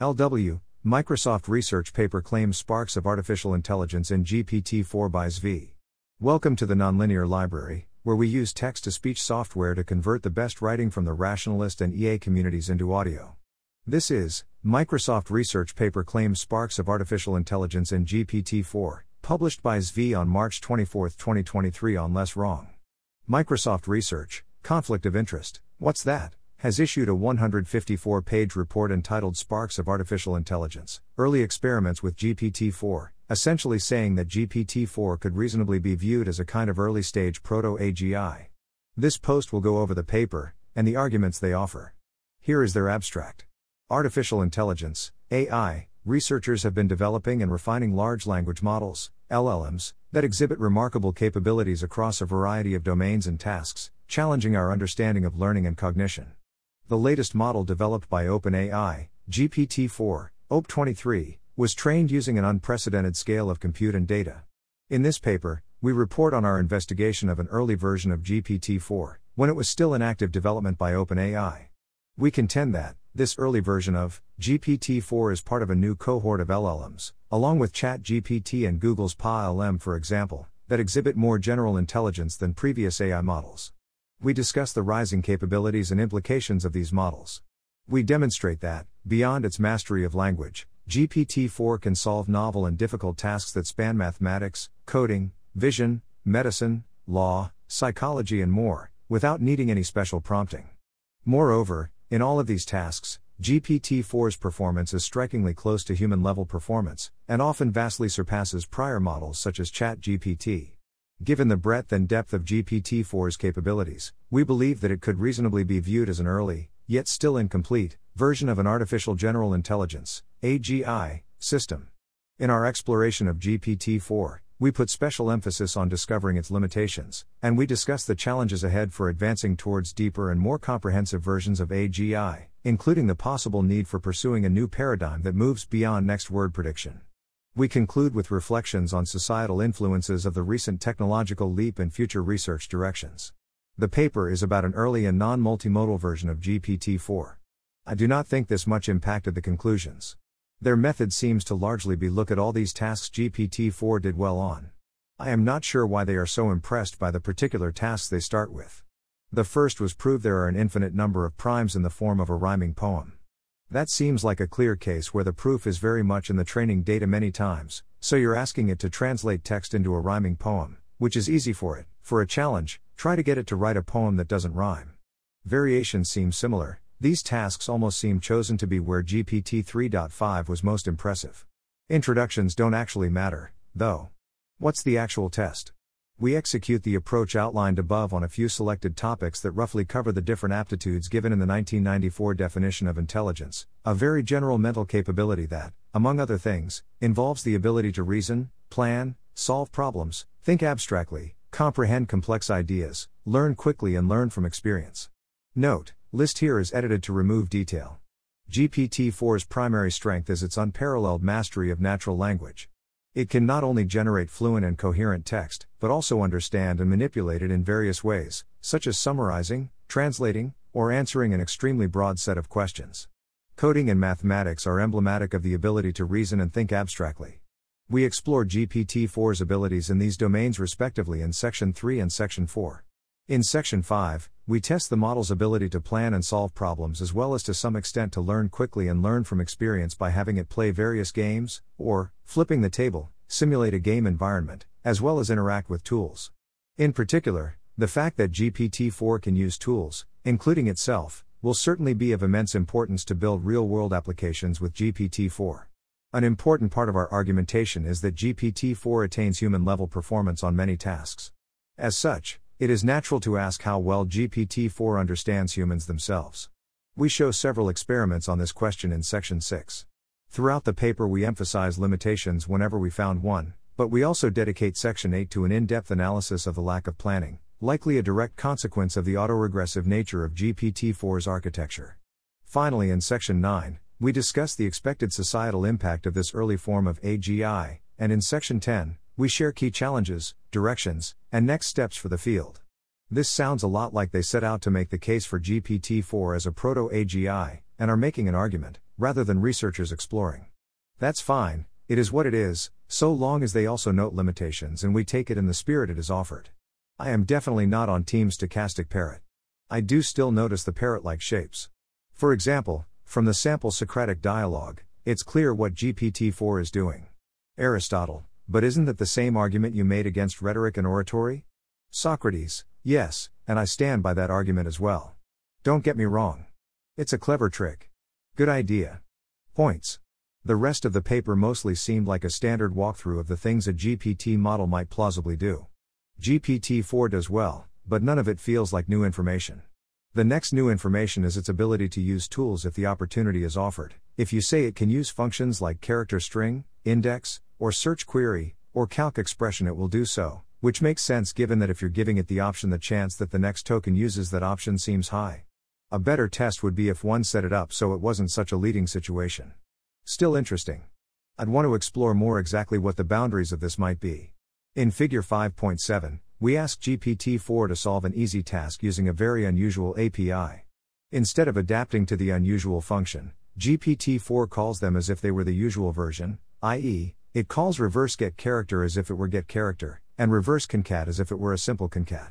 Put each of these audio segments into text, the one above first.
LW, Microsoft research paper claims sparks of artificial intelligence in GPT 4 by Zvi. Welcome to the Nonlinear Library, where we use text to speech software to convert the best writing from the rationalist and EA communities into audio. This is Microsoft research paper claims sparks of artificial intelligence in GPT 4, published by Zvi on March 24, 2023 on Less Wrong. Microsoft Research, Conflict of Interest, What's That? Has issued a 154 page report entitled Sparks of Artificial Intelligence Early Experiments with GPT 4, essentially saying that GPT 4 could reasonably be viewed as a kind of early stage proto AGI. This post will go over the paper, and the arguments they offer. Here is their abstract Artificial Intelligence, AI, researchers have been developing and refining large language models, LLMs, that exhibit remarkable capabilities across a variety of domains and tasks, challenging our understanding of learning and cognition. The latest model developed by OpenAI, GPT 4, OP23, was trained using an unprecedented scale of compute and data. In this paper, we report on our investigation of an early version of GPT 4, when it was still in active development by OpenAI. We contend that, this early version of GPT 4 is part of a new cohort of LLMs, along with ChatGPT and Google's PaLM, for example, that exhibit more general intelligence than previous AI models. We discuss the rising capabilities and implications of these models. We demonstrate that, beyond its mastery of language, GPT 4 can solve novel and difficult tasks that span mathematics, coding, vision, medicine, law, psychology, and more, without needing any special prompting. Moreover, in all of these tasks, GPT 4's performance is strikingly close to human level performance, and often vastly surpasses prior models such as ChatGPT. Given the breadth and depth of GPT 4's capabilities, we believe that it could reasonably be viewed as an early, yet still incomplete, version of an artificial general intelligence AGI, system. In our exploration of GPT 4, we put special emphasis on discovering its limitations, and we discuss the challenges ahead for advancing towards deeper and more comprehensive versions of AGI, including the possible need for pursuing a new paradigm that moves beyond next word prediction. We conclude with reflections on societal influences of the recent technological leap and future research directions. The paper is about an early and non multimodal version of GPT 4. I do not think this much impacted the conclusions. Their method seems to largely be look at all these tasks GPT 4 did well on. I am not sure why they are so impressed by the particular tasks they start with. The first was prove there are an infinite number of primes in the form of a rhyming poem. That seems like a clear case where the proof is very much in the training data many times, so you're asking it to translate text into a rhyming poem, which is easy for it. For a challenge, try to get it to write a poem that doesn't rhyme. Variations seem similar, these tasks almost seem chosen to be where GPT 3.5 was most impressive. Introductions don't actually matter, though. What's the actual test? We execute the approach outlined above on a few selected topics that roughly cover the different aptitudes given in the 1994 definition of intelligence, a very general mental capability that, among other things, involves the ability to reason, plan, solve problems, think abstractly, comprehend complex ideas, learn quickly, and learn from experience. Note, list here is edited to remove detail. GPT 4's primary strength is its unparalleled mastery of natural language. It can not only generate fluent and coherent text, but also understand and manipulate it in various ways, such as summarizing, translating, or answering an extremely broad set of questions. Coding and mathematics are emblematic of the ability to reason and think abstractly. We explore GPT 4's abilities in these domains respectively in Section 3 and Section 4. In Section 5, we test the model's ability to plan and solve problems as well as to some extent to learn quickly and learn from experience by having it play various games, or, flipping the table, simulate a game environment, as well as interact with tools. In particular, the fact that GPT 4 can use tools, including itself, will certainly be of immense importance to build real world applications with GPT 4. An important part of our argumentation is that GPT 4 attains human level performance on many tasks. As such, it is natural to ask how well GPT 4 understands humans themselves. We show several experiments on this question in Section 6. Throughout the paper, we emphasize limitations whenever we found one, but we also dedicate Section 8 to an in depth analysis of the lack of planning, likely a direct consequence of the autoregressive nature of GPT 4's architecture. Finally, in Section 9, we discuss the expected societal impact of this early form of AGI, and in Section 10, we share key challenges, directions, and next steps for the field. This sounds a lot like they set out to make the case for GPT 4 as a proto AGI, and are making an argument, rather than researchers exploring. That's fine, it is what it is, so long as they also note limitations and we take it in the spirit it is offered. I am definitely not on Team Stochastic Parrot. I do still notice the parrot like shapes. For example, from the sample Socratic dialogue, it's clear what GPT 4 is doing. Aristotle, but isn't that the same argument you made against rhetoric and oratory? Socrates, yes, and I stand by that argument as well. Don't get me wrong. It's a clever trick. Good idea. Points. The rest of the paper mostly seemed like a standard walkthrough of the things a GPT model might plausibly do. GPT 4 does well, but none of it feels like new information. The next new information is its ability to use tools if the opportunity is offered. If you say it can use functions like character string, index, or search query, or calc expression, it will do so, which makes sense given that if you're giving it the option, the chance that the next token uses that option seems high. A better test would be if one set it up so it wasn't such a leading situation. Still interesting. I'd want to explore more exactly what the boundaries of this might be. In Figure 5.7, we ask GPT 4 to solve an easy task using a very unusual API. Instead of adapting to the unusual function, GPT 4 calls them as if they were the usual version, i.e., it calls reverse get character as if it were get character, and reverse concat as if it were a simple concat.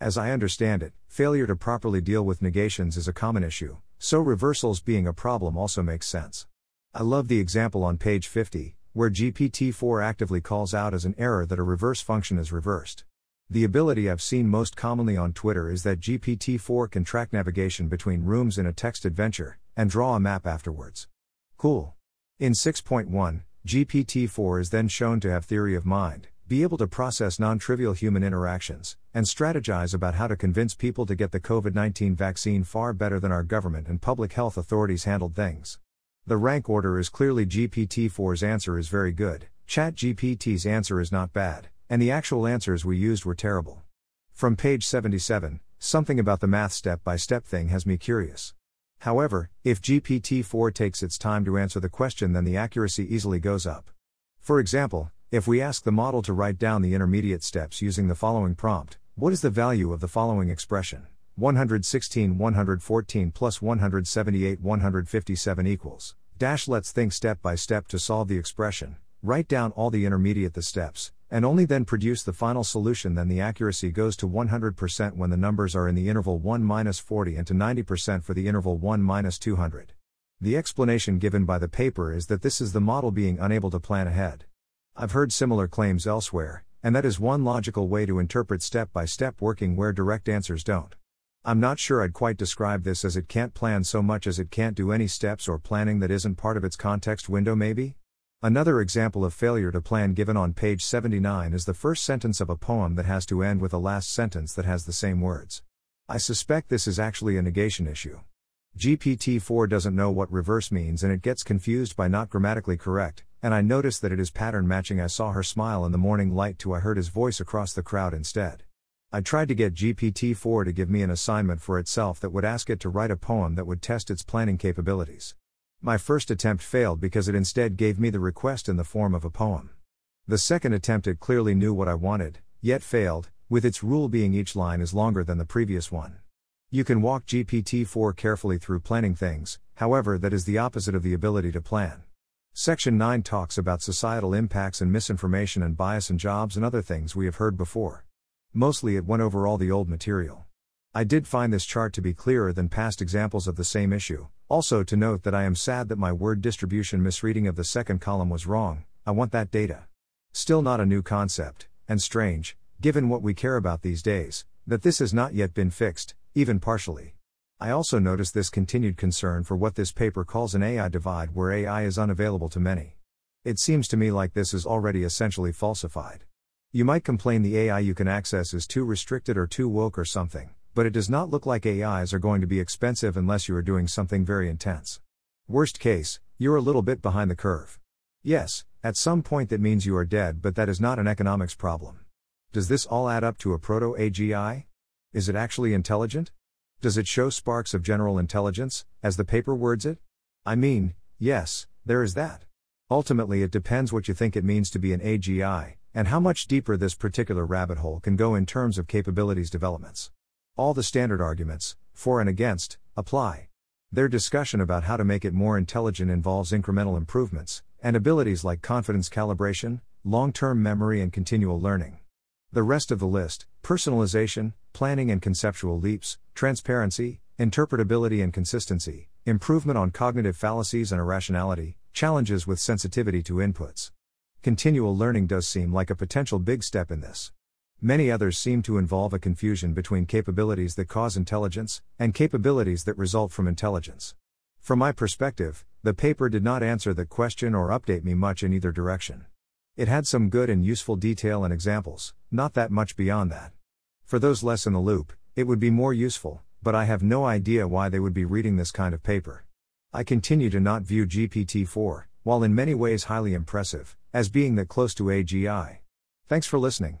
As I understand it, failure to properly deal with negations is a common issue, so reversals being a problem also makes sense. I love the example on page 50, where GPT 4 actively calls out as an error that a reverse function is reversed. The ability I've seen most commonly on Twitter is that GPT 4 can track navigation between rooms in a text adventure, and draw a map afterwards. Cool. In 6.1, GPT 4 is then shown to have theory of mind, be able to process non trivial human interactions, and strategize about how to convince people to get the COVID 19 vaccine far better than our government and public health authorities handled things. The rank order is clearly GPT 4's answer is very good, ChatGPT's answer is not bad, and the actual answers we used were terrible. From page 77, something about the math step by step thing has me curious. However, if GPT 4 takes its time to answer the question, then the accuracy easily goes up. For example, if we ask the model to write down the intermediate steps using the following prompt What is the value of the following expression? 116 114 plus 178 157 equals. Dash let's think step by step to solve the expression, write down all the intermediate the steps, and only then produce the final solution then the accuracy goes to 100% when the numbers are in the interval 1-40 and to 90% for the interval 1-200. The explanation given by the paper is that this is the model being unable to plan ahead. I've heard similar claims elsewhere, and that is one logical way to interpret step by step working where direct answers don't. I'm not sure I'd quite describe this as it can't plan so much as it can't do any steps or planning that isn't part of its context window, maybe? Another example of failure to plan given on page 79 is the first sentence of a poem that has to end with a last sentence that has the same words. I suspect this is actually a negation issue. GPT 4 doesn't know what reverse means and it gets confused by not grammatically correct, and I notice that it is pattern matching. I saw her smile in the morning light to I heard his voice across the crowd instead. I tried to get GPT 4 to give me an assignment for itself that would ask it to write a poem that would test its planning capabilities. My first attempt failed because it instead gave me the request in the form of a poem. The second attempt it clearly knew what I wanted, yet failed, with its rule being each line is longer than the previous one. You can walk GPT 4 carefully through planning things, however, that is the opposite of the ability to plan. Section 9 talks about societal impacts and misinformation and bias in jobs and other things we have heard before. Mostly it went over all the old material. I did find this chart to be clearer than past examples of the same issue. Also, to note that I am sad that my word distribution misreading of the second column was wrong, I want that data. Still not a new concept, and strange, given what we care about these days, that this has not yet been fixed, even partially. I also notice this continued concern for what this paper calls an AI divide where AI is unavailable to many. It seems to me like this is already essentially falsified. You might complain the AI you can access is too restricted or too woke or something, but it does not look like AIs are going to be expensive unless you are doing something very intense. Worst case, you're a little bit behind the curve. Yes, at some point that means you are dead, but that is not an economics problem. Does this all add up to a proto AGI? Is it actually intelligent? Does it show sparks of general intelligence, as the paper words it? I mean, yes, there is that. Ultimately, it depends what you think it means to be an AGI, and how much deeper this particular rabbit hole can go in terms of capabilities developments. All the standard arguments, for and against, apply. Their discussion about how to make it more intelligent involves incremental improvements, and abilities like confidence calibration, long term memory, and continual learning. The rest of the list personalization, planning and conceptual leaps, transparency, interpretability and consistency, improvement on cognitive fallacies and irrationality, challenges with sensitivity to inputs. Continual learning does seem like a potential big step in this. Many others seem to involve a confusion between capabilities that cause intelligence and capabilities that result from intelligence. From my perspective, the paper did not answer the question or update me much in either direction. It had some good and useful detail and examples, not that much beyond that. For those less in the loop, it would be more useful, but I have no idea why they would be reading this kind of paper. I continue to not view GPT 4, while in many ways highly impressive, as being that close to AGI. Thanks for listening.